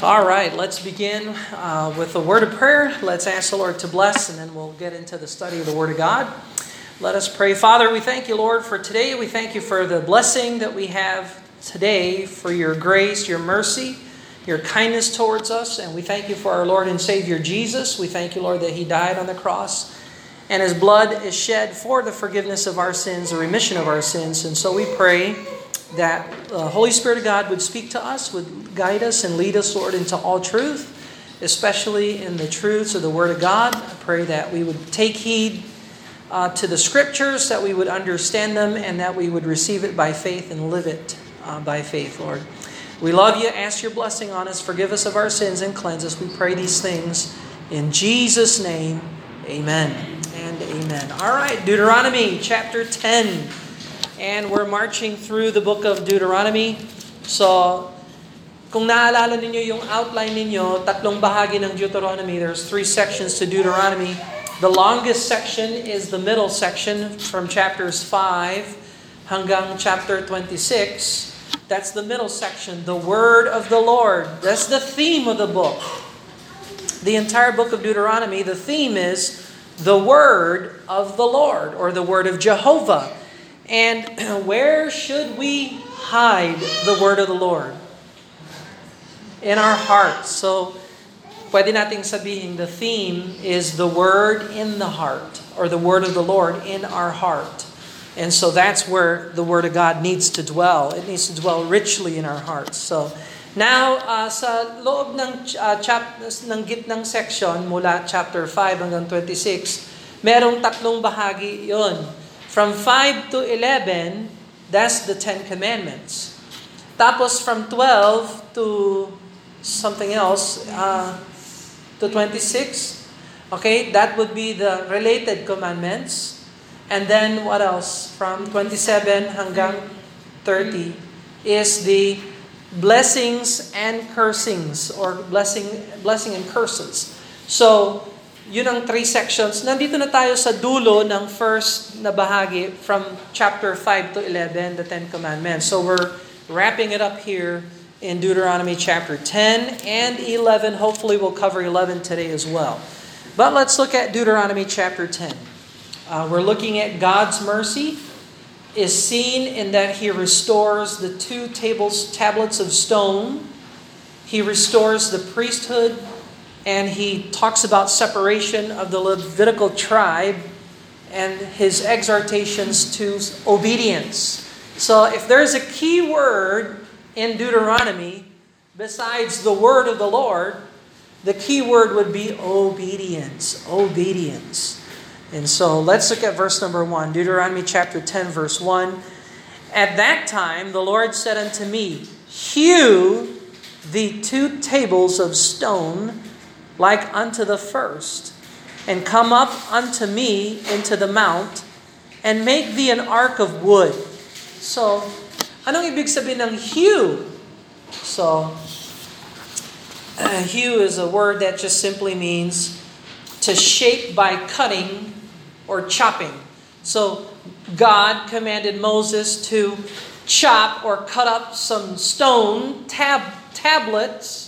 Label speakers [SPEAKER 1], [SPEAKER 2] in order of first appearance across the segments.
[SPEAKER 1] All right, let's begin uh, with a word of prayer. Let's ask the Lord to bless, and then we'll get into the study of the Word of God. Let us pray. Father, we thank you, Lord, for today. We thank you for the blessing that we have today, for your grace, your mercy, your kindness towards us. And we thank you for our Lord and Savior Jesus. We thank you, Lord, that he died on the cross and his blood is shed for the forgiveness of our sins, the remission of our sins. And so we pray that the Holy Spirit of God would speak to us, would guide us and lead us, Lord, into all truth, especially in the truths of the Word of God. I pray that we would take heed uh, to the Scriptures, that we would understand them, and that we would receive it by faith and live it uh, by faith, Lord. We love you. Ask your blessing on us. Forgive us of our sins and cleanse us. We pray these things in Jesus' name. Amen and amen. All right, Deuteronomy chapter 10. And we're marching through the book of Deuteronomy. So, kung naalala ninyo yung outline ninyo, tatlong bahagi ng Deuteronomy. There's three sections to Deuteronomy. The longest section is the middle section from chapters 5 hanggang chapter 26. That's the middle section, the word of the Lord. That's the theme of the book. The entire book of Deuteronomy, the theme is the word of the Lord or the word of Jehovah. And where should we hide the word of the Lord? In our hearts. So, pwede nating sabihin the theme is the word in the heart or the word of the Lord in our heart. And so that's where the word of God needs to dwell. It needs to dwell richly in our hearts. So, Now, uh, sa loob ng, uh, chap, ng gitnang section, mula chapter 5 hanggang 26, merong tatlong bahagi yon. From 5 to 11, that's the Ten Commandments. Tapos from 12 to something else, uh, to 26, okay, that would be the related commandments. And then what else? From 27 hanggang 30 is the blessings and cursings or blessing blessing and curses. So, yun ang three sections. Nandito na tayo sa dulo ng first na bahagi from chapter 5 to 11, the Ten Commandments. So we're wrapping it up here in Deuteronomy chapter 10 and 11. Hopefully we'll cover 11 today as well. But let's look at Deuteronomy chapter 10. Uh, we're looking at God's mercy is seen in that he restores the two tables, tablets of stone. He restores the priesthood, and he talks about separation of the Levitical tribe and his exhortations to obedience. So, if there's a key word in Deuteronomy besides the word of the Lord, the key word would be obedience. Obedience. And so let's look at verse number 1, Deuteronomy chapter 10, verse 1. At that time the Lord said unto me, Hew the two tables of stone like unto the first, and come up unto me into the mount, and make thee an ark of wood. So, anong ibig sabihin ng hew? So, uh, hew is a word that just simply means to shape by cutting or chopping. So God commanded Moses to chop or cut up some stone tab tablets.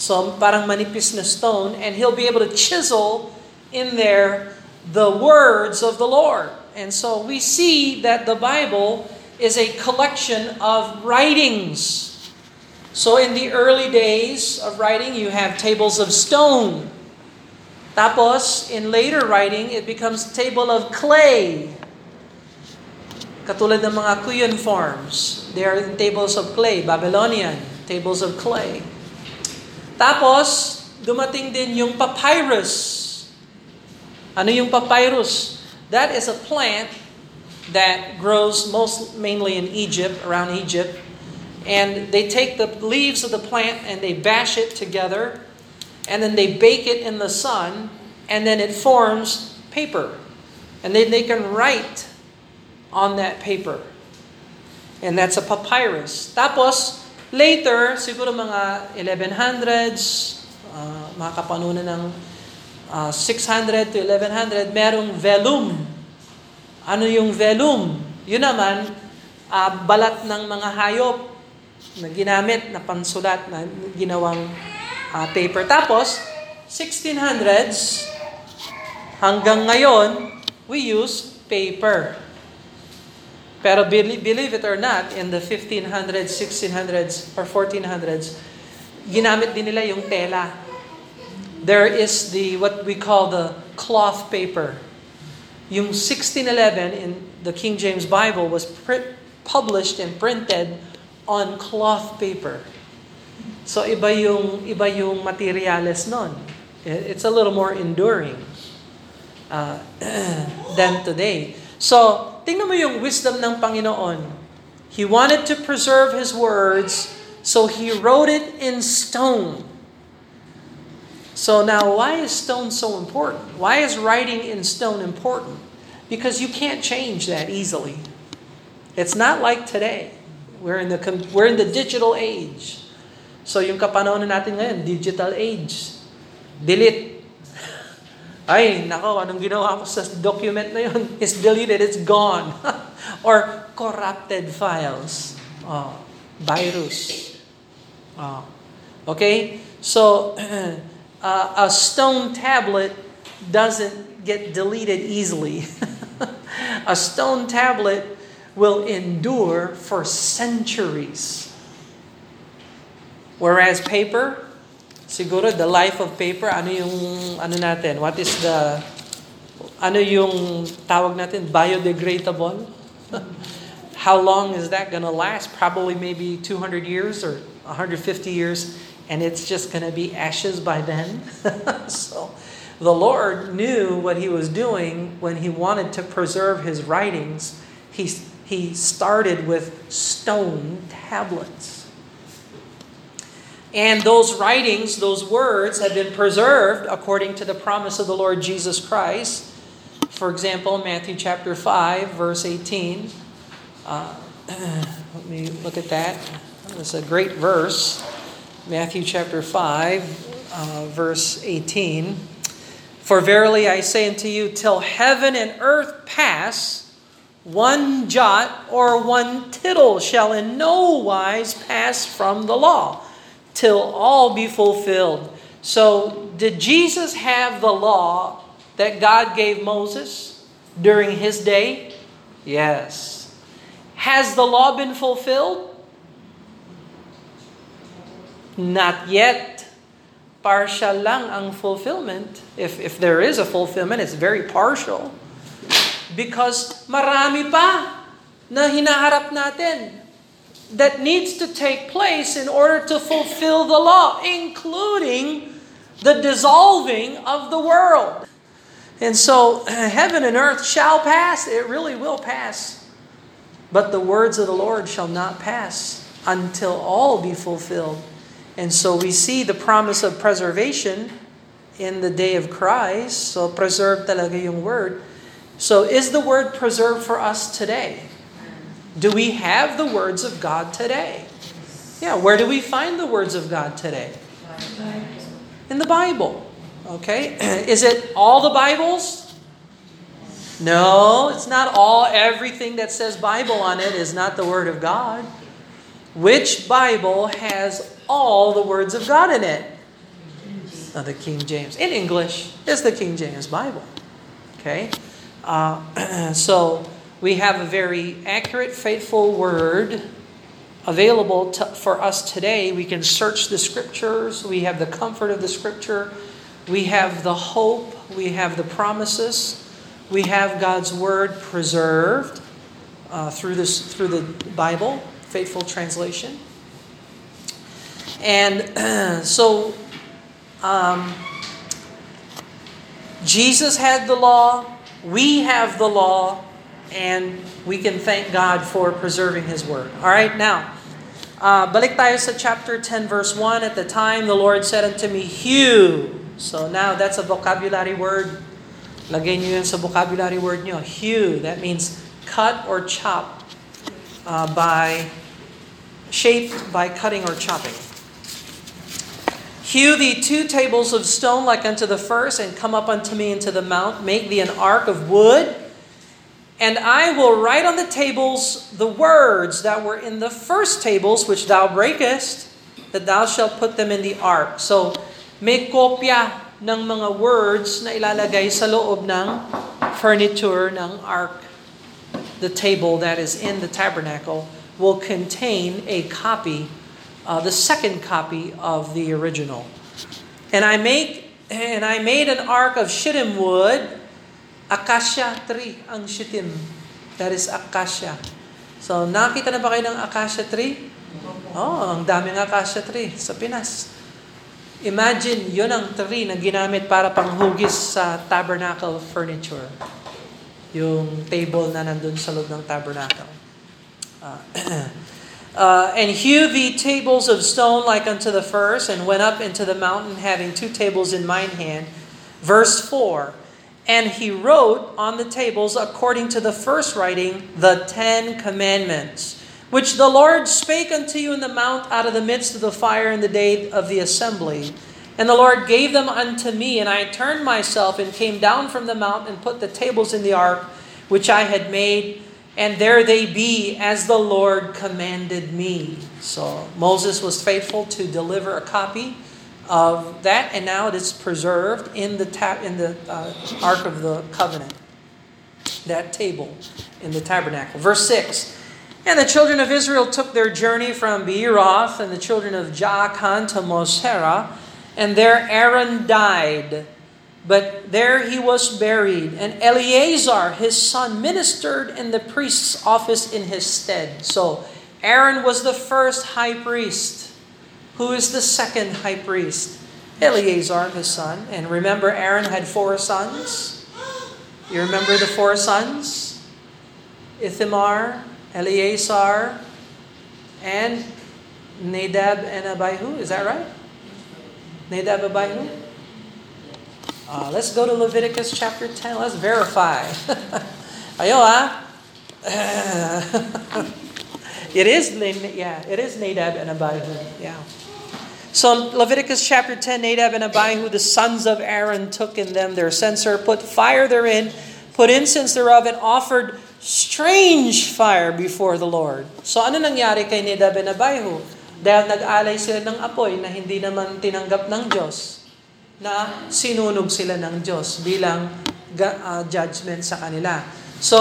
[SPEAKER 1] So parang manipis na stone and he'll be able to chisel in there the words of the Lord. And so we see that the Bible is a collection of writings. So in the early days of writing, you have tables of stone. Tapos, in later writing, it becomes table of clay. Katulad ng mga cuneiforms. They are in tables of clay. Babylonian, tables of clay. Tapos, dumating din yung papyrus. Ano yung papyrus? That is a plant that grows most mainly in Egypt, around Egypt. And they take the leaves of the plant and they bash it together and then they bake it in the sun, and then it forms paper. And then they can write on that paper. And that's a papyrus. Tapos, later, siguro mga 1100s, uh, mga kapanunan ng uh, 600 to 1100, merong vellum. Ano yung vellum? Yun naman, uh, balat ng mga hayop. na ginamit na pansulat na ginawang uh, paper. Tapos, 1600s hanggang ngayon, we use paper. Pero believe, it or not, in the 1500s, 1600s, or 1400s, ginamit din nila yung tela. There is the, what we call the cloth paper. Yung 1611 in the King James Bible was print, published and printed on cloth paper. So iba yung iba yung materials nun. It's a little more enduring uh, than today. So, tingnan mo yung wisdom ng Panginoon. He wanted to preserve His words, so He wrote it in stone. So now, why is stone so important? Why is writing in stone important? Because you can't change that easily. It's not like today. We're in the we're in the digital age. So yung kapanahonan natin ngayon, digital age. Delete. Ay, nako, anong ginawa ko sa document na yun? It's deleted, it's gone. Or corrupted files. Oh, virus. Oh. Okay? So, uh, a stone tablet doesn't get deleted easily. a stone tablet will endure for centuries. Whereas paper, siguro the life of paper, ano yung ano natin? What is the ano yung tawag natin biodegradable? How long is that going to last? Probably maybe 200 years or 150 years and it's just going to be ashes by then. so the Lord knew what he was doing when he wanted to preserve his writings. He he started with stone tablets. And those writings, those words, have been preserved according to the promise of the Lord Jesus Christ. For example, Matthew chapter 5, verse 18. Uh, let me look at that. It's a great verse. Matthew chapter 5, uh, verse 18. For verily I say unto you, till heaven and earth pass, one jot or one tittle shall in no wise pass from the law till all be fulfilled. So, did Jesus have the law that God gave Moses during his day? Yes. Has the law been fulfilled? Not yet. Partial lang ang fulfillment. If, if there is a fulfillment, it's very partial. Because marami pa na hinaharap natin that needs to take place in order to fulfill the law, including the dissolving of the world. And so uh, heaven and earth shall pass, it really will pass. But the words of the Lord shall not pass until all be fulfilled. And so we see the promise of preservation in the day of Christ. So preserve talaga yung word. So is the word preserved for us today? Do we have the words of God today? Yeah, where do we find the words of God today? In the Bible. Okay? Is it all the Bibles? No, it's not all. Everything that says Bible on it is not the Word of God. Which Bible has all the words of God in it? Uh, the King James. In English, is the King James Bible. Okay? Uh, so, we have a very accurate, faithful word available to, for us today. We can search the scriptures, we have the comfort of the scripture, we have the hope, we have the promises, we have God's word preserved uh, through, this, through the Bible, faithful translation. And so, um, Jesus had the law, we have the law, and we can thank God for preserving His Word. All right, now, uh, balik tayo sa chapter 10, verse 1. At the time, the Lord said unto me, Hew. So now, that's a vocabulary word. Lagay niyo yan sa vocabulary word niyo. Hew, that means cut or chop uh, by, shaped by cutting or chopping. Hew thee two tables of stone like unto the first, and come up unto me into the mount. Make thee an ark of wood. And I will write on the tables the words that were in the first tables which thou breakest, that thou shalt put them in the ark. So, may kopya ng mga words na ilalagay sa loob ng furniture ng ark. The table that is in the tabernacle will contain a copy, uh, the second copy of the original. And I make and I made an ark of shittim wood Acacia tree ang shittim. That is acacia. So, nakita na ba kayo ng acacia tree? Oh, ang daming acacia tree sa Pinas. Imagine, yon ang tree na ginamit para panghugis sa tabernacle furniture. Yung table na nandun sa loob ng tabernacle. Uh, uh, and hew the tables of stone like unto the first, and went up into the mountain having two tables in mine hand. Verse 4, And he wrote on the tables, according to the first writing, the Ten Commandments, which the Lord spake unto you in the mount out of the midst of the fire in the day of the assembly. And the Lord gave them unto me, and I turned myself and came down from the mount and put the tables in the ark which I had made, and there they be as the Lord commanded me. So Moses was faithful to deliver a copy of that, and now it is preserved in the ta- in the uh, Ark of the Covenant, that table in the tabernacle. Verse six. And the children of Israel took their journey from Beeroth, and the children of Jaakan to Mosera, and there Aaron died. But there he was buried, and Eleazar, his son, ministered in the priest's office in his stead. So Aaron was the first high priest. Who is the second high priest? Eleazar, his son. And remember, Aaron had four sons. You remember the four sons? Ithamar, Eleazar, and Nadab and Abihu. Is that right? Nadab, and Abihu? Uh, let's go to Leviticus chapter 10. Let's verify. Ayo ah. it is yeah, it is Nadab and Abihu. Yeah. So Leviticus chapter 10, Nadab and Abihu, the sons of Aaron, took in them their censer, put fire therein, put incense thereof, and offered strange fire before the Lord. So ano nangyari kay Nadab and Abihu? Dahil nag-alay sila ng apoy na hindi naman tinanggap ng Diyos, na sinunog sila ng Diyos bilang uh, judgment sa kanila. So,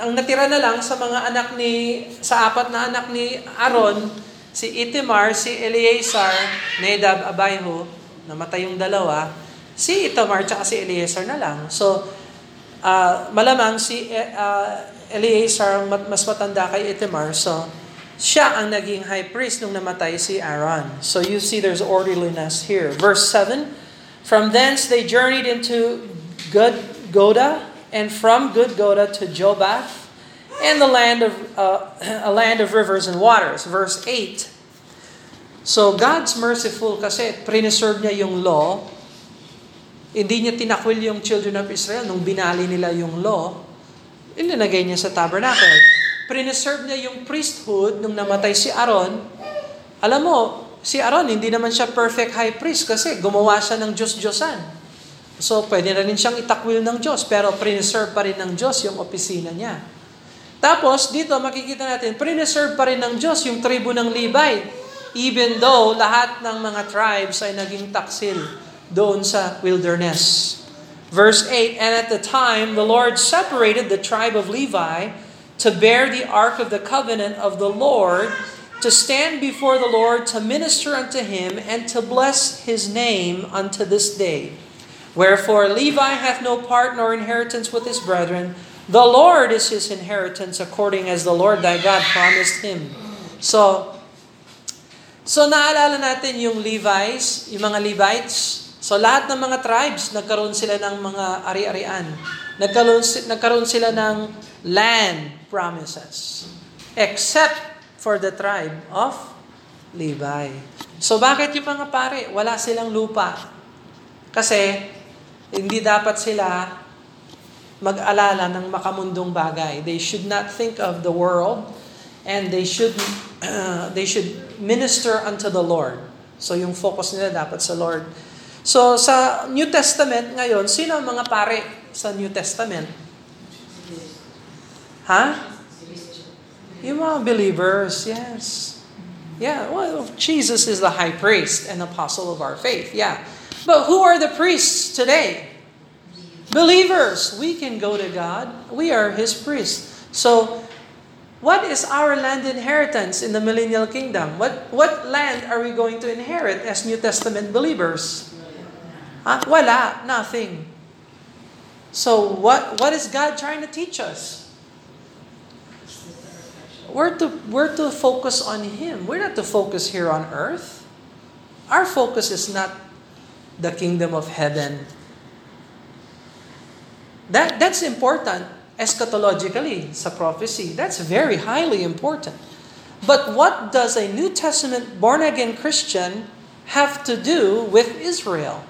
[SPEAKER 1] ang natira na lang sa mga anak ni, sa apat na anak ni Aaron, si Itamar, si Eleazar, Nadab, Abihu, namatay yung dalawa, si Itamar at si Eleazar na lang. So, uh, malamang si uh, Eleazar mas matanda kay Itamar, so siya ang naging high priest nung namatay si Aaron. So you see there's orderliness here. Verse 7, From thence they journeyed into Good Goda, and from Good Goda to Jobath, and the land of uh, a land of rivers and waters. Verse 8. So God's merciful kasi preserve niya yung law. Hindi niya tinakwil yung children of Israel nung binali nila yung law. Ilinagay niya sa tabernacle. Preserve niya yung priesthood nung namatay si Aaron. Alam mo, si Aaron hindi naman siya perfect high priest kasi gumawa siya ng Diyos-Diyosan. So pwede na rin siyang itakwil ng Diyos pero preserve pa rin ng Diyos yung opisina niya. Tapos, dito makikita natin, preserve pa rin ng Diyos yung tribu ng Levi. Even though lahat ng mga tribes ay naging taksil doon sa wilderness. Verse 8, And at the time, the Lord separated the tribe of Levi to bear the ark of the covenant of the Lord, to stand before the Lord, to minister unto him, and to bless his name unto this day. Wherefore Levi hath no part nor inheritance with his brethren, The Lord is his inheritance according as the Lord thy God promised him. So, so naalala natin yung Levites, yung mga Levites. So lahat ng mga tribes, nagkaroon sila ng mga ari-arian. Nagkaroon, nagkaroon sila ng land promises. Except for the tribe of Levi. So bakit yung mga pare, wala silang lupa? Kasi hindi dapat sila mag-alala ng makamundong bagay. They should not think of the world and they should uh, they should minister unto the Lord. So yung focus nila dapat sa Lord. So sa New Testament ngayon, sino ang mga pare sa New Testament? Ha? Yung mga believers, yes. Yeah, well, Jesus is the high priest and apostle of our faith, yeah. But who are the priests today? Believers. We can go to God. We are His priests. So, what is our land inheritance in the millennial kingdom? What, what land are we going to inherit as New Testament believers? Huh? Wala, nothing. So, what, what is God trying to teach us? We're to, we're to focus on Him. We're not to focus here on earth. Our focus is not the kingdom of heaven. That, that's important eschatologically sa prophecy. That's very highly important. But what does a New Testament born again Christian have to do with Israel?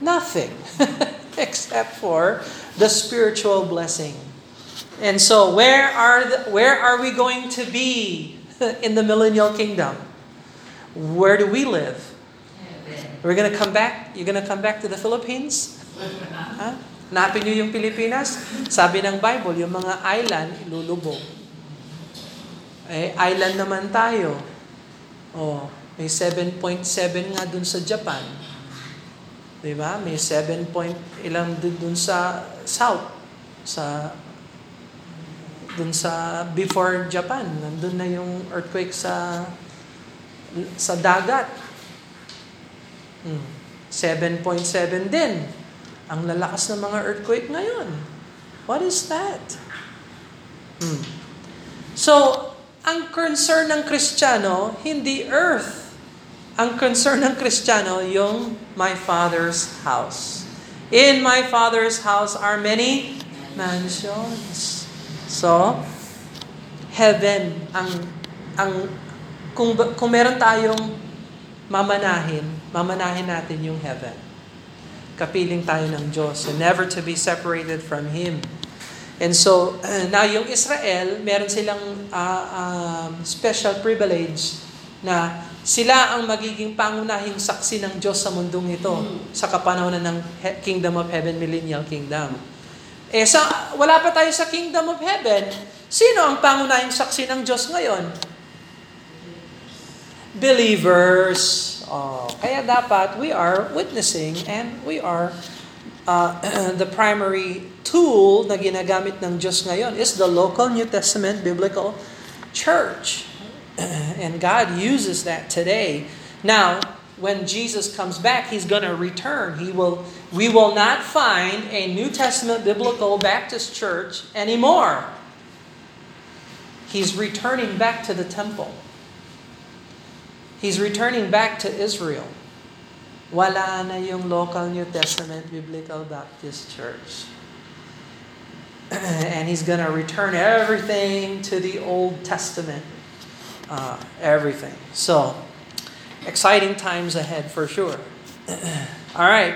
[SPEAKER 1] Nothing except for the spiritual blessing. And so, where are the, where are we going to be in the millennial kingdom? Where do we live? We're gonna come back. You're gonna come back to the Philippines. Ha? Napin niyo yung Pilipinas? Sabi ng Bible, yung mga island ilulubog. Eh, island naman tayo. Oh, may 7.7 nga dun sa Japan. 'Di ba? May 7 point ilang dun sa south sa dun sa before Japan, nandun na yung earthquake sa sa dagat. Hmm. 7.7 din. Ang lalakas ng mga earthquake ngayon. What is that? Hmm. So, ang concern ng Kristiyano, hindi earth. Ang concern ng Kristiyano, yung my Father's house. In my Father's house are many mansions. So, heaven ang ang kung kung meron tayong mamanahin, mamanahin natin yung heaven. Kapiling tayo ng Diyos and never to be separated from Him. And so, uh, na yung Israel, meron silang uh, um, special privilege na sila ang magiging pangunahing saksi ng Diyos sa mundong ito sa kapanahonan ng Kingdom of Heaven, Millennial Kingdom. Eh, sa, wala pa tayo sa kingdom of heaven. Sino ang pangunahing saksi ng Diyos ngayon? Believers. Oh, kaya dapat we are witnessing and we are uh, the primary tool na ginagamit ng Diyos ngayon is the local New Testament biblical church. And God uses that today. Now, when Jesus comes back, he's going to return. He will we will not find a New Testament biblical Baptist church anymore. He's returning back to the temple. He's returning back to Israel. Wala na yung local New Testament Biblical Baptist Church. and he's going to return everything to the Old Testament. Uh, everything. So, exciting times ahead for sure. All right.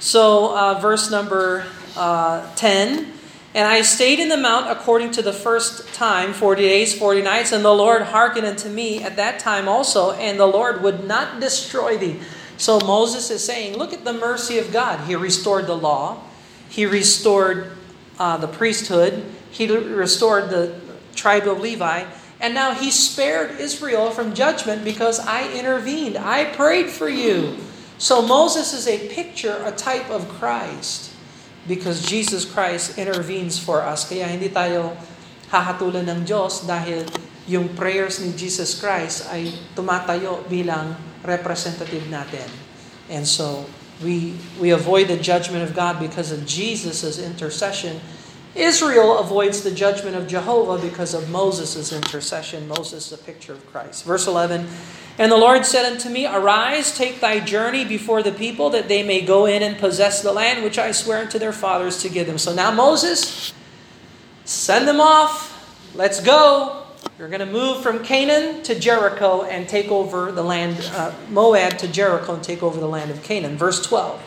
[SPEAKER 1] So, uh, verse number uh, 10. And I stayed in the mount according to the first time, 40 days, 40 nights, and the Lord hearkened unto me at that time also, and the Lord would not destroy thee. So Moses is saying, Look at the mercy of God. He restored the law, He restored uh, the priesthood, He restored the tribe of Levi, and now he spared Israel from judgment because I intervened. I prayed for you. So Moses is a picture, a type of Christ. Because Jesus Christ intervenes for us. Kaya hindi tayo hahatulan ng Diyos dahil yung prayers ni Jesus Christ ay tumatayo bilang representative natin. And so we we avoid the judgment of God because of Jesus' intercession Israel avoids the judgment of Jehovah because of Moses' intercession. Moses is a picture of Christ. Verse 11 And the Lord said unto me, Arise, take thy journey before the people, that they may go in and possess the land which I swear unto their fathers to give them. So now, Moses, send them off. Let's go. You're going to move from Canaan to Jericho and take over the land, uh, Moab to Jericho and take over the land of Canaan. Verse 12.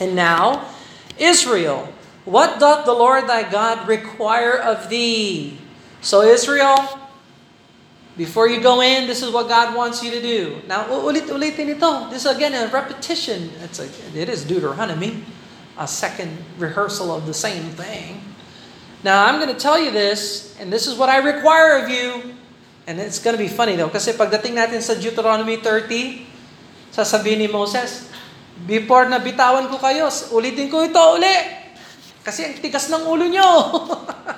[SPEAKER 1] And now, Israel What doth the Lord thy God require of thee? So Israel, before you go in, this is what God wants you to do. Now, ulit-ulitin ito. This is again a repetition. It's a, it is Deuteronomy, a second rehearsal of the same thing. Now, I'm going to tell you this, and this is what I require of you. And it's going to be funny though, kasi pagdating natin sa Deuteronomy 30, sasabihin ni Moses, before na bitawan ko kayo, ulitin ko ito uli. Kasi ang tigas ng ulo nyo.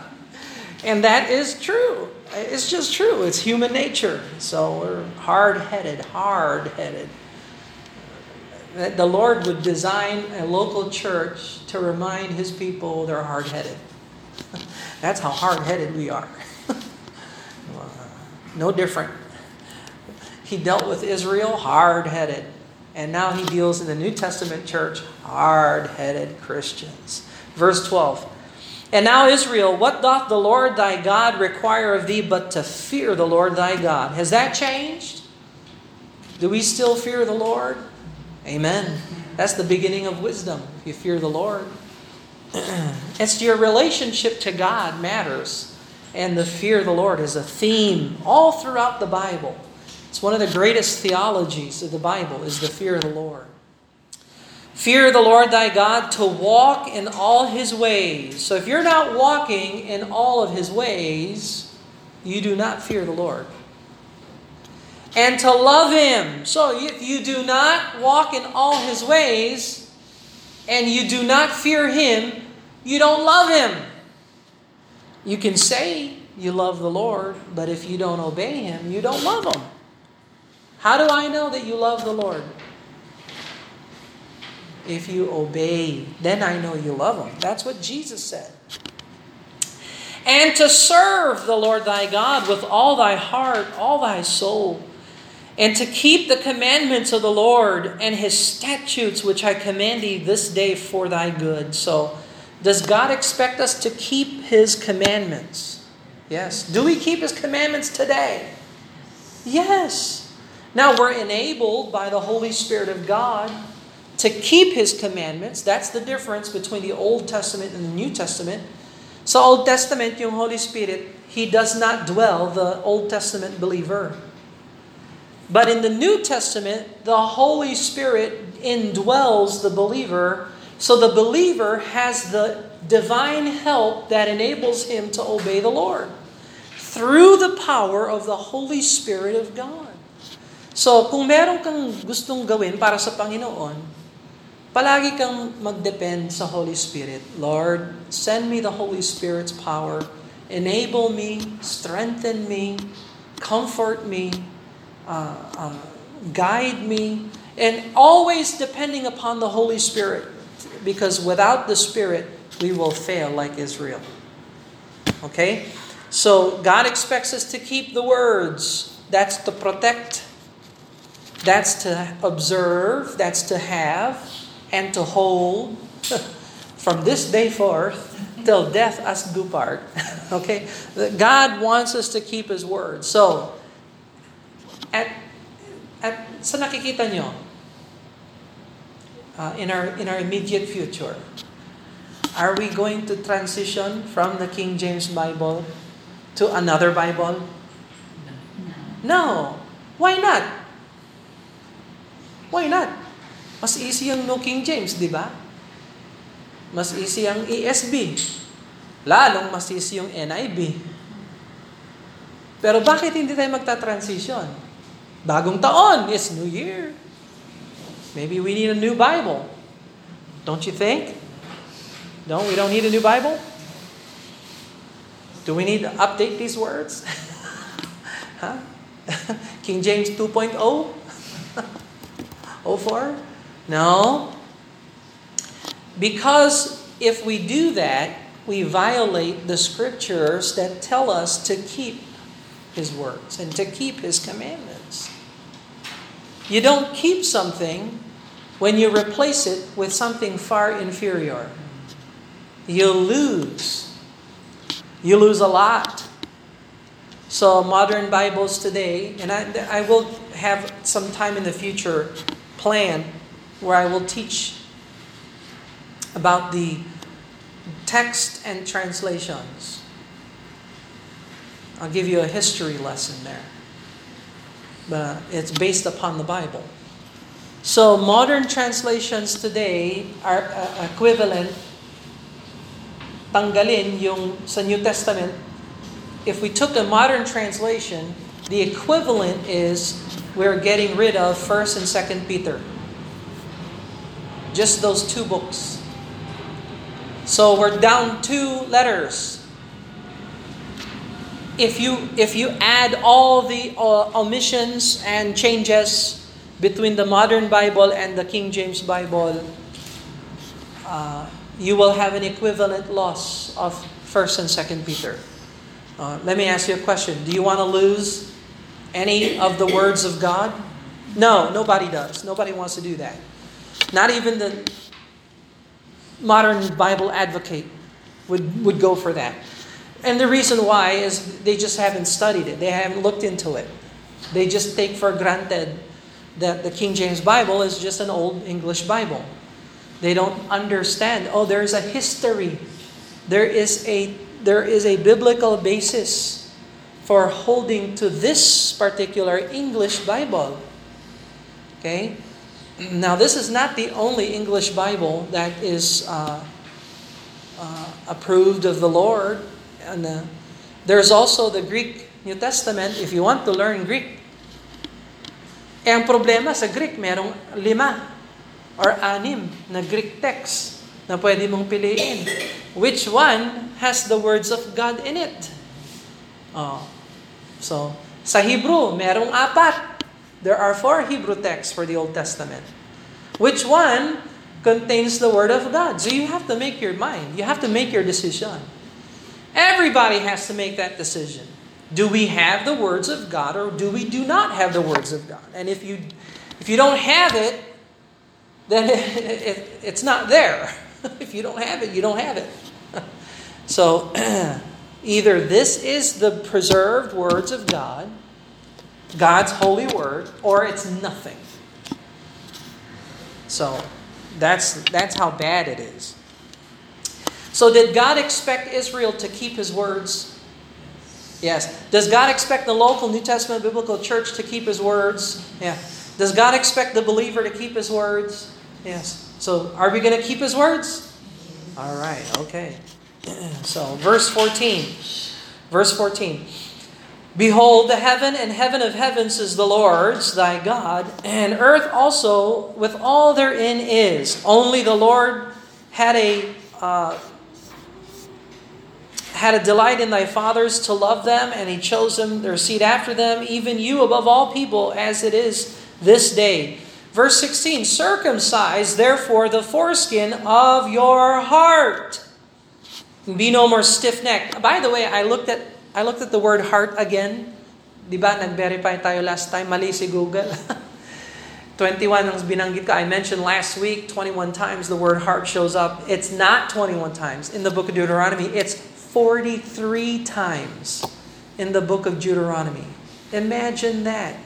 [SPEAKER 1] and that is true. It's just true. It's human nature. So we're hard-headed, hard-headed. The Lord would design a local church to remind His people they're hard-headed. That's how hard-headed we are. no different. He dealt with Israel hard-headed. And now he deals in the New Testament church hard-headed Christians. Verse 12. And now, Israel, what doth the Lord thy God require of thee but to fear the Lord thy God? Has that changed? Do we still fear the Lord? Amen. That's the beginning of wisdom, if you fear the Lord. it's your relationship to God matters. And the fear of the Lord is a theme all throughout the Bible. It's one of the greatest theologies of the Bible is the fear of the Lord. Fear the Lord thy God to walk in all his ways. So if you're not walking in all of his ways, you do not fear the Lord. And to love him. So if you do not walk in all his ways and you do not fear him, you don't love him. You can say you love the Lord, but if you don't obey him, you don't love him. How do I know that you love the Lord? If you obey, then I know you love him. That's what Jesus said. And to serve the Lord thy God with all thy heart, all thy soul, and to keep the commandments of the Lord and his statutes which I command thee this day for thy good. So, does God expect us to keep His commandments? Yes. Do we keep His commandments today? Yes. Now we're enabled by the Holy Spirit of God to keep His commandments. That's the difference between the Old Testament and the New Testament. So Old Testament, yung Holy Spirit, He does not dwell the Old Testament believer. But in the New Testament, the Holy Spirit indwells the believer so the believer has the divine help that enables him to obey the Lord through the power of the Holy Spirit of God. So kung meron kang gustong gawin para sa Panginoon, palagi kang magdepend sa Holy Spirit. Lord, send me the Holy Spirit's power. Enable me, strengthen me, comfort me, uh, uh, guide me, and always depending upon the Holy Spirit because without the Spirit, we will fail like Israel. Okay? So God expects us to keep the words. That's to protect, that's to observe, that's to have, and to hold from this day forth till death us do part. okay? God wants us to keep His word. So, at, at sa nakikita nyo, uh, in our in our immediate future? Are we going to transition from the King James Bible to another Bible? No. Why not? Why not? Mas easy ang no King James, di ba? Mas easy ang ESB. Lalong mas easy yung NIV. Pero bakit hindi tayo magta-transition? Bagong taon, it's New Year. Maybe we need a new Bible. Don't you think? No, we don't need a new Bible? Do we need to update these words? huh? King James 2.0? 04? No. Because if we do that, we violate the scriptures that tell us to keep His words and to keep His commandments. You don't keep something when you replace it with something far inferior. You lose. You lose a lot. So modern Bibles today, and I, I will have some time in the future plan where I will teach about the text and translations. I'll give you a history lesson there. But it's based upon the Bible. So modern translations today are uh, equivalent tanggalin yung sa New Testament, if we took a modern translation, the equivalent is we're getting rid of 1st and 2nd Peter. Just those two books. So we're down two letters. If you if you add all the uh, omissions and changes between the modern Bible and the King James Bible, uh, you will have an equivalent loss of First and Second Peter. Uh, let me ask you a question: Do you want to lose any of the words of God? No, nobody does. Nobody wants to do that. Not even the modern Bible advocate would, would go for that. And the reason why is they just haven't studied it, they haven't looked into it. They just take for granted that the King James Bible is just an old English Bible. They don't understand, oh, there's a history. There is a there is a biblical basis for holding to this particular English Bible. Okay? Now, this is not the only English Bible that is uh, uh, approved of the Lord. And uh, there's also the Greek New Testament if you want to learn Greek. Eh, ang problema sa Greek, merong lima or anim na Greek text na pwede mong piliin. Which one has the words of God in it? Oh. So, sa Hebrew, merong apat. There are four Hebrew texts for the Old Testament. Which one contains the Word of God? So you have to make your mind. You have to make your decision. Everybody has to make that decision. Do we have the words of God or do we do not have the words of God? And if you if you don't have it, then it, it, it's not there. if you don't have it, you don't have it. so either this is the preserved words of God, God's holy word, or it's nothing. So that's that's how bad it is. So, did God expect Israel to keep his words? Yes. Does God expect the local New Testament biblical church to keep his words? Yeah. Does God expect the believer to keep his words? Yes. So, are we going to keep his words? All right, okay. So, verse 14. Verse 14. Behold, the heaven and heaven of heavens is the Lord's, thy God, and earth also with all therein is. Only the Lord had a uh, had a delight in thy fathers to love them, and he chose them their seed after them, even you above all people, as it is this day. Verse 16 Circumcise therefore the foreskin of your heart. Be no more stiff necked. By the way, I looked at I looked at the word heart again. Di ba, nag-verify tayo last time, mali si Google. 21 ang binanggit ko. I mentioned last week, 21 times the word heart shows up. It's not 21 times in the book of Deuteronomy. It's 43 times in the book of Deuteronomy. Imagine that.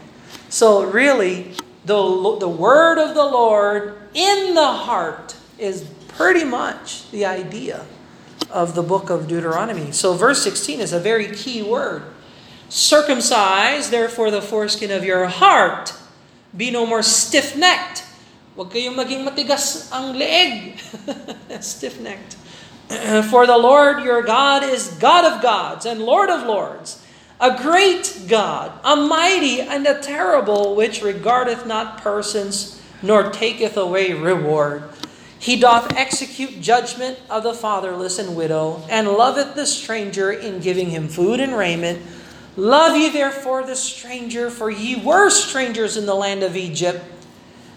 [SPEAKER 1] So really, the, the word of the Lord in the heart is pretty much the idea of the book of Deuteronomy. So verse 16 is a very key word. Circumcise, therefore, the foreskin of your heart. Be no more stiff-necked. Huwag kayong maging matigas ang leeg. stiff-necked. For the Lord your God is God of gods and Lord of lords, a great God, a mighty and a terrible, which regardeth not persons, nor taketh away reward. He doth execute judgment of the fatherless and widow, and loveth the stranger in giving him food and raiment. Love ye therefore the stranger, for ye were strangers in the land of Egypt.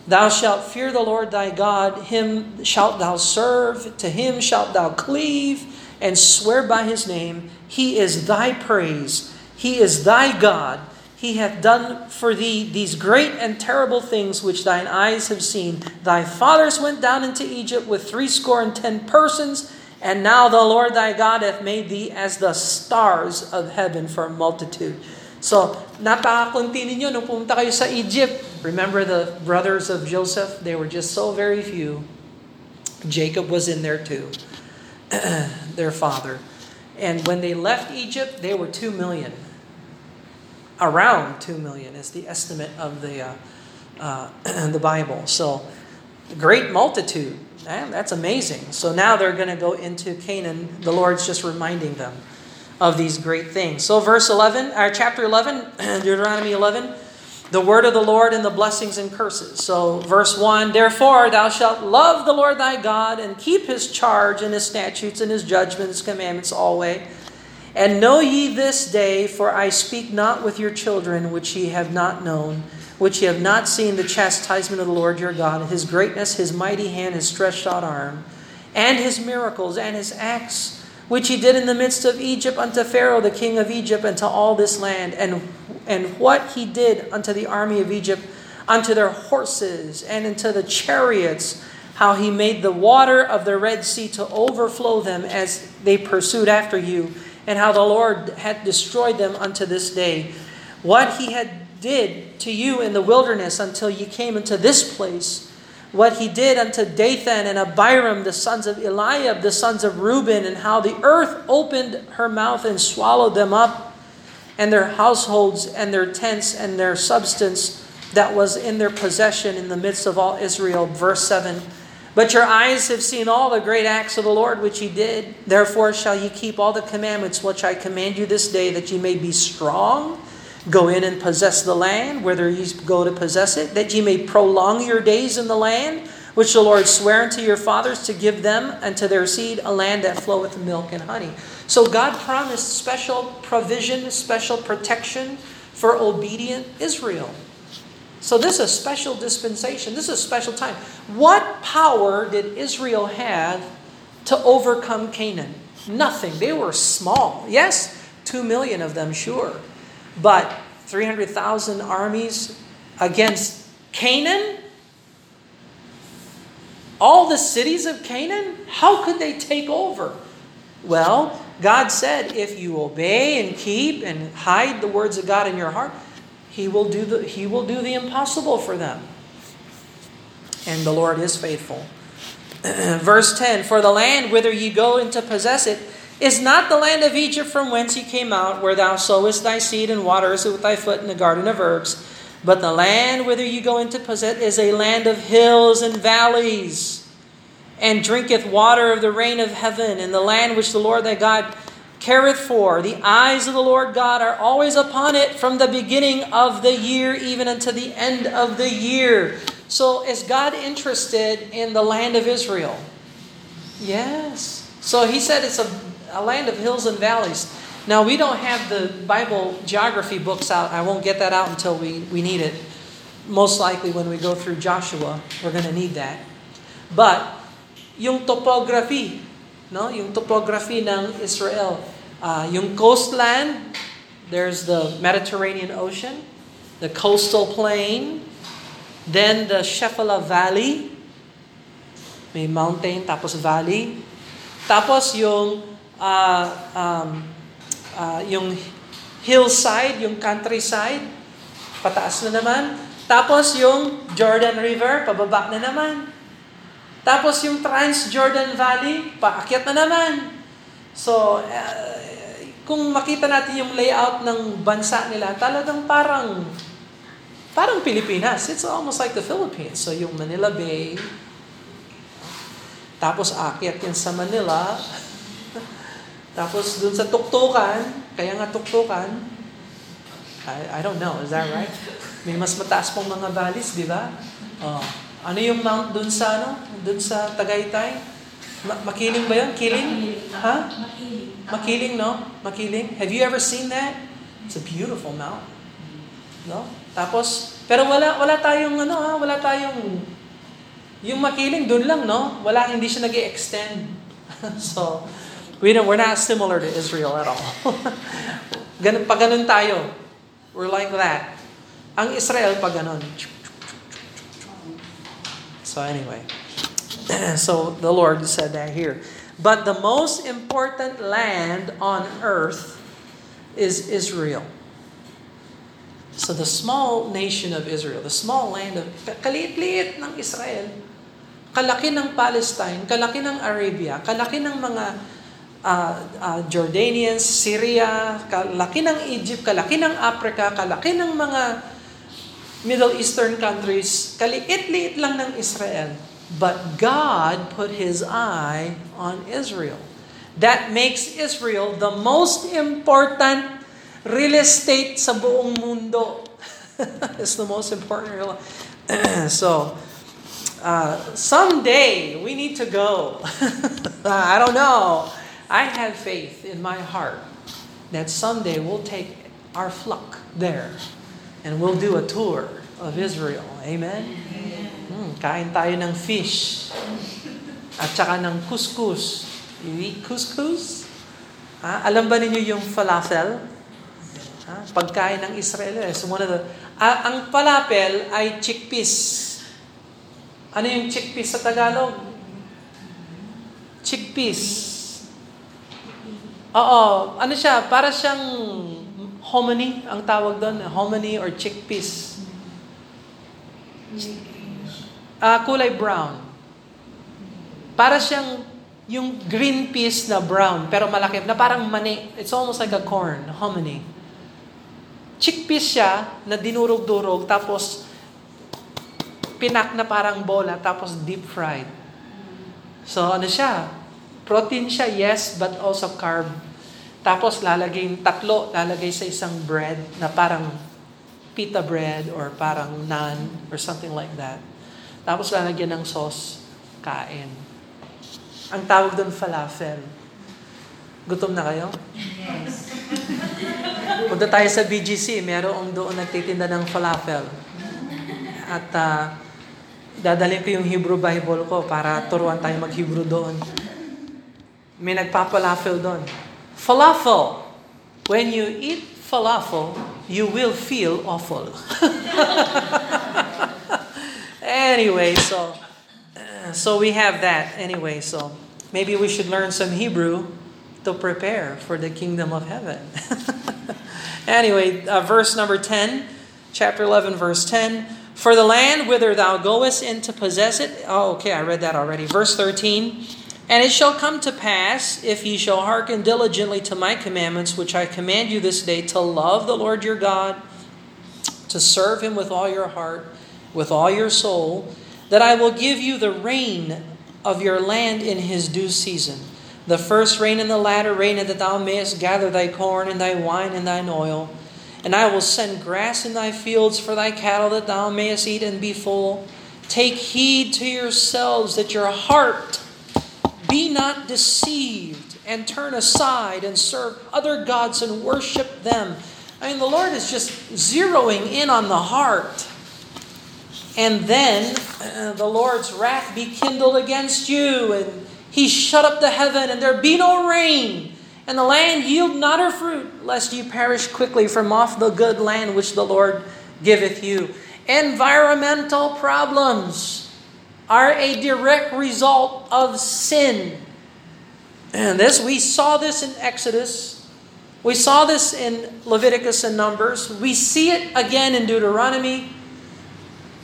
[SPEAKER 1] Thou shalt fear the Lord thy God, him shalt thou serve, to him shalt thou cleave, and swear by his name. He is thy praise, he is thy God. He hath done for thee these great and terrible things which thine eyes have seen. Thy fathers went down into Egypt with threescore and ten persons, and now the Lord thy God hath made thee as the stars of heaven for a multitude. So, napakakunti ninyo nung pumunta kayo sa Egypt. Remember the brothers of Joseph? They were just so very few. Jacob was in there too, their father. And when they left Egypt, they were two million. Around two million is the estimate of the uh, uh, the Bible. So great multitude. Man, that's amazing. So now they're going to go into Canaan. The Lord's just reminding them of these great things. So verse 11, or uh, chapter 11, Deuteronomy 11, the word of the Lord and the blessings and curses. So verse 1, therefore thou shalt love the Lord thy God and keep his charge and his statutes and his judgments, commandments always. And know ye this day, for I speak not with your children, which ye have not known, which ye have not seen the chastisement of the Lord your God, his greatness, his mighty hand, his stretched out arm, and his miracles, and his acts which he did in the midst of Egypt unto Pharaoh, the king of Egypt, and to all this land, and, and what he did unto the army of Egypt, unto their horses, and unto the chariots, how he made the water of the Red Sea to overflow them as they pursued after you, and how the Lord had destroyed them unto this day. What he had did to you in the wilderness until you came into this place, what he did unto Dathan and Abiram, the sons of Eliab, the sons of Reuben, and how the earth opened her mouth and swallowed them up, and their households and their tents and their substance that was in their possession in the midst of all Israel. Verse 7. But your eyes have seen all the great acts of the Lord which he did. Therefore shall ye keep all the commandments which I command you this day, that ye may be strong Go in and possess the land, whether ye go to possess it, that ye may prolong your days in the land, which the Lord sware unto your fathers to give them and to their seed a land that floweth milk and honey. So God promised special provision, special protection for obedient Israel. So this is a special dispensation. This is a special time. What power did Israel have to overcome Canaan? Nothing. They were small. Yes, two million of them, sure. But 300,000 armies against Canaan? All the cities of Canaan? How could they take over? Well, God said, if you obey and keep and hide the words of God in your heart, He will do the, he will do the impossible for them. And the Lord is faithful. Verse 10 For the land whither ye go in to possess it is not the land of Egypt from whence ye came out, where thou sowest thy seed and waterest it with thy foot in the garden of herbs, but the land whither ye go into possess is a land of hills and valleys, and drinketh water of the rain of heaven, and the land which the Lord thy God careth for. The eyes of the Lord God are always upon it from the beginning of the year even unto the end of the year. So is God interested in the land of Israel? Yes. So he said it's a a land of hills and valleys. Now, we don't have the Bible geography books out. I won't get that out until we, we need it. Most likely when we go through Joshua, we're going to need that. But, yung topography, no? yung topography ng Israel, uh, yung coastland, there's the Mediterranean Ocean, the coastal plain, then the Shephelah Valley, may mountain tapos valley, tapos yung uh, um, uh, yung hillside, yung countryside, pataas na naman. Tapos yung Jordan River, pababa na naman. Tapos yung Trans-Jordan Valley, paakyat na naman. So, uh, kung makita natin yung layout ng bansa nila, talagang parang parang Pilipinas. It's almost like the Philippines. So, yung Manila Bay, tapos akyat yan sa Manila, tapos dun sa tuktukan, kaya nga tuktukan, I, I don't know, is that right? May mas mataas pong mga valleys, di ba? Oh. Ano yung mount dun sa ano? Dun sa Tagaytay? Ma- makiling ba yun? Kiling? Ha? Makiling. Makiling, no? Makiling. Have you ever seen that? It's a beautiful mount. No? Tapos, pero wala wala tayong ano ha, wala tayong yung makiling doon lang, no? Wala hindi siya nag-extend. so, We don't, we're not similar to Israel at all. ganun, pag ganun tayo, we're like that. Ang Israel, pag ganun. So anyway, so the Lord said that here. But the most important land on earth is Israel. So the small nation of Israel, the small land of, kaliit-liit ng Israel, kalaki ng Palestine, kalaki ng Arabia, kalaki ng mga uh, uh, Jordanians, Syria, kalaki ng Egypt, kalaki ng Africa, kalaki ng mga Middle Eastern countries, kaliit-liit lang ng Israel. but God put His eye on Israel. That makes Israel the most important real estate sa buong mundo. it's the most important real So, uh, someday we need to go. I don't know. I have faith in my heart that someday we'll take our flock there and we'll do a tour of Israel. Amen? Hmm, kain tayo ng fish at saka ng couscous. You eat couscous? Ha? Alam ba ninyo yung falafel? Ha? Pagkain ng Israel is one of the... Uh, ang falafel ay chickpeas. Ano yung chickpeas sa Tagalog? Chickpeas. Oo, ano siya, para siyang hominy, ang tawag doon, hominy or chickpeas. Uh, kulay brown. Para siyang yung green peas na brown, pero malaki, na parang mani. It's almost like a corn, hominy. Chickpeas siya na dinurog-durog, tapos pinak na parang bola, tapos deep fried. So ano siya? Protein siya, yes, but also carb. Tapos lalagay tatlo, lalagay sa isang bread na parang pita bread or parang naan or something like that. Tapos lalagyan ng sauce, kain. Ang tawag doon falafel. Gutom na kayo? Yes. Punta tayo sa BGC, meron doon nagtitinda ng falafel. At uh, dadalhin ko yung Hebrew Bible ko para turuan tayo mag-Hebrew doon may nagpapalafel doon. Falafel. When you eat falafel, you will feel awful. anyway, so so we have that anyway. So maybe we should learn some Hebrew to prepare for the kingdom of heaven. anyway, uh, verse number 10, chapter 11, verse 10. For the land whither thou goest in to possess it. Oh, okay, I read that already. Verse 13. And it shall come to pass, if ye shall hearken diligently to my commandments, which I command you this day, to love the Lord your God, to serve him with all your heart, with all your soul, that I will give you the rain of your land in his due season. The first rain and the latter rain, and that thou mayest gather thy corn and thy wine and thine oil. And I will send grass in thy fields for thy cattle, that thou mayest eat and be full. Take heed to yourselves that your heart be not deceived and turn aside and serve other gods and worship them. I mean, the Lord is just zeroing in on the heart. And then uh, the Lord's wrath be kindled against you, and he shut up the heaven, and there be no rain, and the land yield not her fruit, lest ye perish quickly from off the good land which the Lord giveth you. Environmental problems are a direct result of sin. And this we saw this in Exodus. We saw this in Leviticus and Numbers. We see it again in Deuteronomy.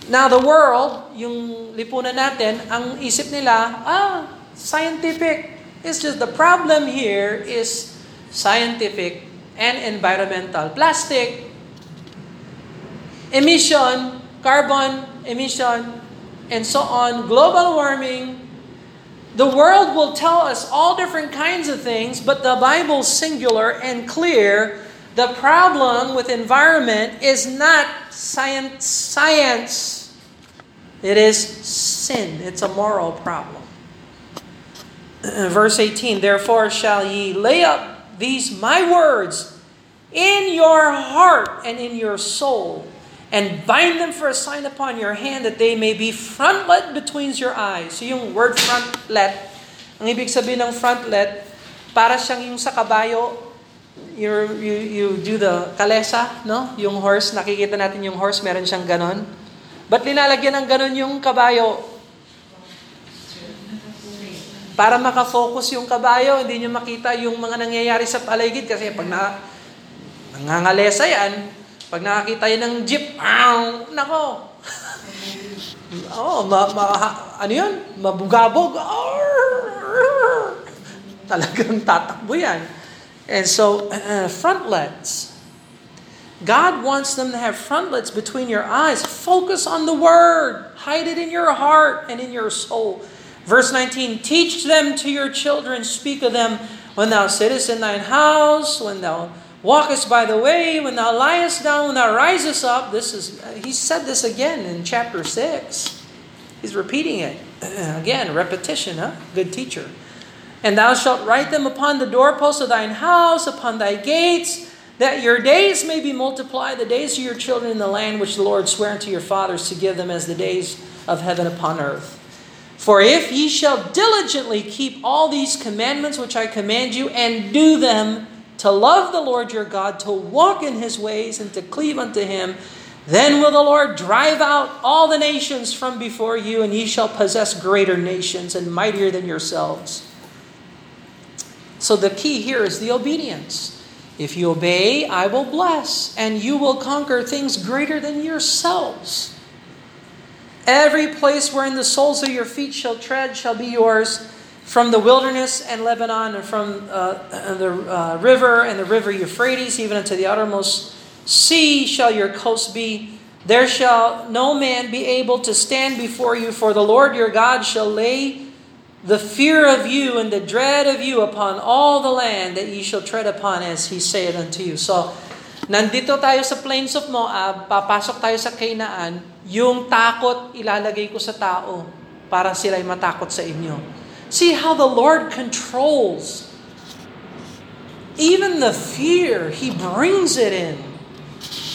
[SPEAKER 1] Now the world, yung lipunan natin, ang isip nila, ah, scientific. It's just the problem here is scientific and environmental. Plastic, emission, carbon emission, and so on, global warming, the world will tell us all different kinds of things, but the Bible's singular and clear. The problem with environment is not science, science. It is sin. It's a moral problem. Verse 18, Therefore shall ye lay up these my words in your heart and in your soul and bind them for a sign upon your hand that they may be frontlet between your eyes. So yung word frontlet, ang ibig sabihin ng frontlet, para siyang yung sa kabayo, you, you, you do the kalesa, no? Yung horse, nakikita natin yung horse, meron siyang ganon. Ba't linalagyan ng ganon yung kabayo? Para makafocus yung kabayo, hindi nyo makita yung mga nangyayari sa paligid kasi pag na, nangangalesa yan, pag nakakita yun ng jeep, aw, nako. oh, ma, ma, ano yun? Mabugabog. Talagang tatakbo yan. And so, uh, frontlets. God wants them to have frontlets between your eyes. Focus on the word. Hide it in your heart and in your soul. Verse 19, teach them to your children, speak of them when thou sittest in thine house, when thou walkest by the way, when thou liest down, when thou risest up. This is he said this again in chapter 6. He's repeating it. Again, repetition, huh? Good teacher. And thou shalt write them upon the doorposts of thine house, upon thy gates, that your days may be multiplied, the days of your children in the land which the Lord sware unto your fathers to give them as the days of heaven upon earth. For if ye shall diligently keep all these commandments which I command you, and do them, to love the Lord your God, to walk in his ways, and to cleave unto him, then will the Lord drive out all the nations from before you, and ye shall possess greater nations and mightier than yourselves. So the key here is the obedience. If you obey, I will bless, and you will conquer things greater than yourselves. Every place wherein the soles of your feet shall tread shall be yours, from the wilderness and Lebanon, and from uh, the uh, river and the river Euphrates, even unto the uttermost sea shall your coast be. There shall no man be able to stand before you, for the Lord your God shall lay the fear of you and the dread of you upon all the land that ye shall tread upon as he said unto you. So, nandito tayo sa plains of Moab, papasok tayo sa Canaan, yung takot ilalagay ko sa tao para sila'y matakot sa inyo. See how the Lord controls even the fear, He brings it in.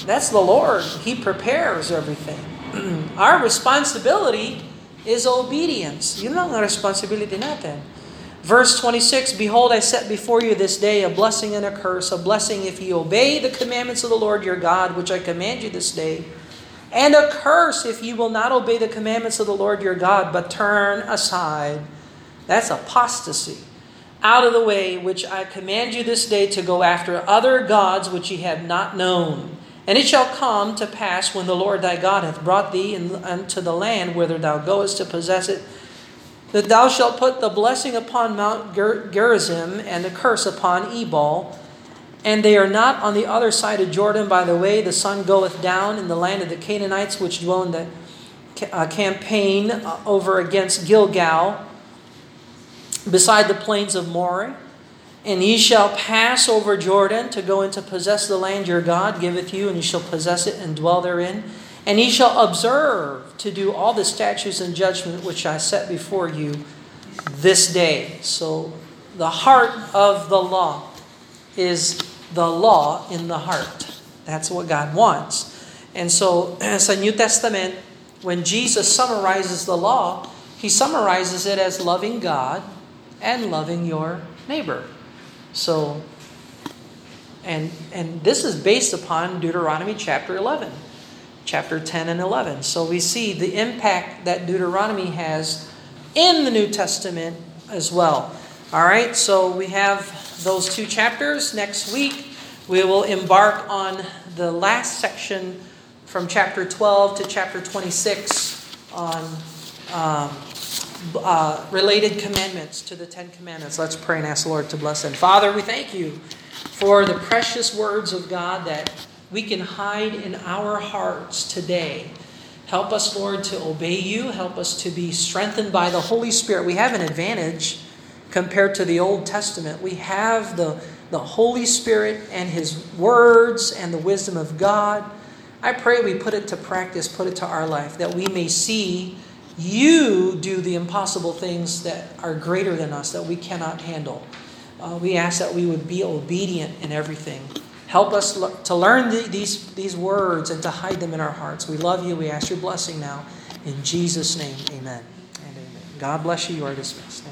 [SPEAKER 1] That's the Lord. He prepares everything. Our responsibility is obedience. Yun lang ang responsibility natin. Verse 26, Behold, I set before you this day a blessing and a curse. A blessing if you obey the commandments of the Lord your God, which I command you this day. And a curse if you will not obey the commandments of the Lord your God, but turn aside. That's apostasy. Out of the way, which I command you this day to go after other gods which ye have not known. And it shall come to pass when the Lord thy God hath brought thee unto the land whither thou goest to possess it, that thou shalt put the blessing upon Mount Ger- Gerizim and the curse upon Ebal. And they are not on the other side of Jordan by the way the sun goeth down in the land of the Canaanites which dwell in the uh, campaign uh, over against Gilgal, beside the plains of Moreh. And ye shall pass over Jordan to go and into possess the land your God giveth you, and ye shall possess it and dwell therein. And ye shall observe to do all the statutes and judgment which I set before you this day. So the heart of the law is the law in the heart. That's what God wants. And so sa New Testament, when Jesus summarizes the law, he summarizes it as loving God and loving your neighbor. So, and and this is based upon Deuteronomy chapter 11, chapter 10 and 11. So we see the impact that Deuteronomy has in the New Testament as well. All right, so we have those two chapters. Next week, we will embark on the last section from chapter 12 to chapter 26 on um, uh, related commandments to the Ten Commandments. Let's pray and ask the Lord to bless them. Father, we thank you for the precious words of God that we can hide in our hearts today. Help us, Lord, to obey you. Help us to be strengthened by the Holy Spirit. We have an advantage compared to the Old Testament. We have the, the Holy Spirit and His words and the wisdom of God. I pray we put it to practice, put it to our life, that we may see you do the impossible things that are greater than us, that we cannot handle. Uh, we ask that we would be obedient in everything. Help us to learn the, these, these words and to hide them in our hearts. We love you. We ask your blessing now. In Jesus' name, amen and amen. God bless you. You are dismissed.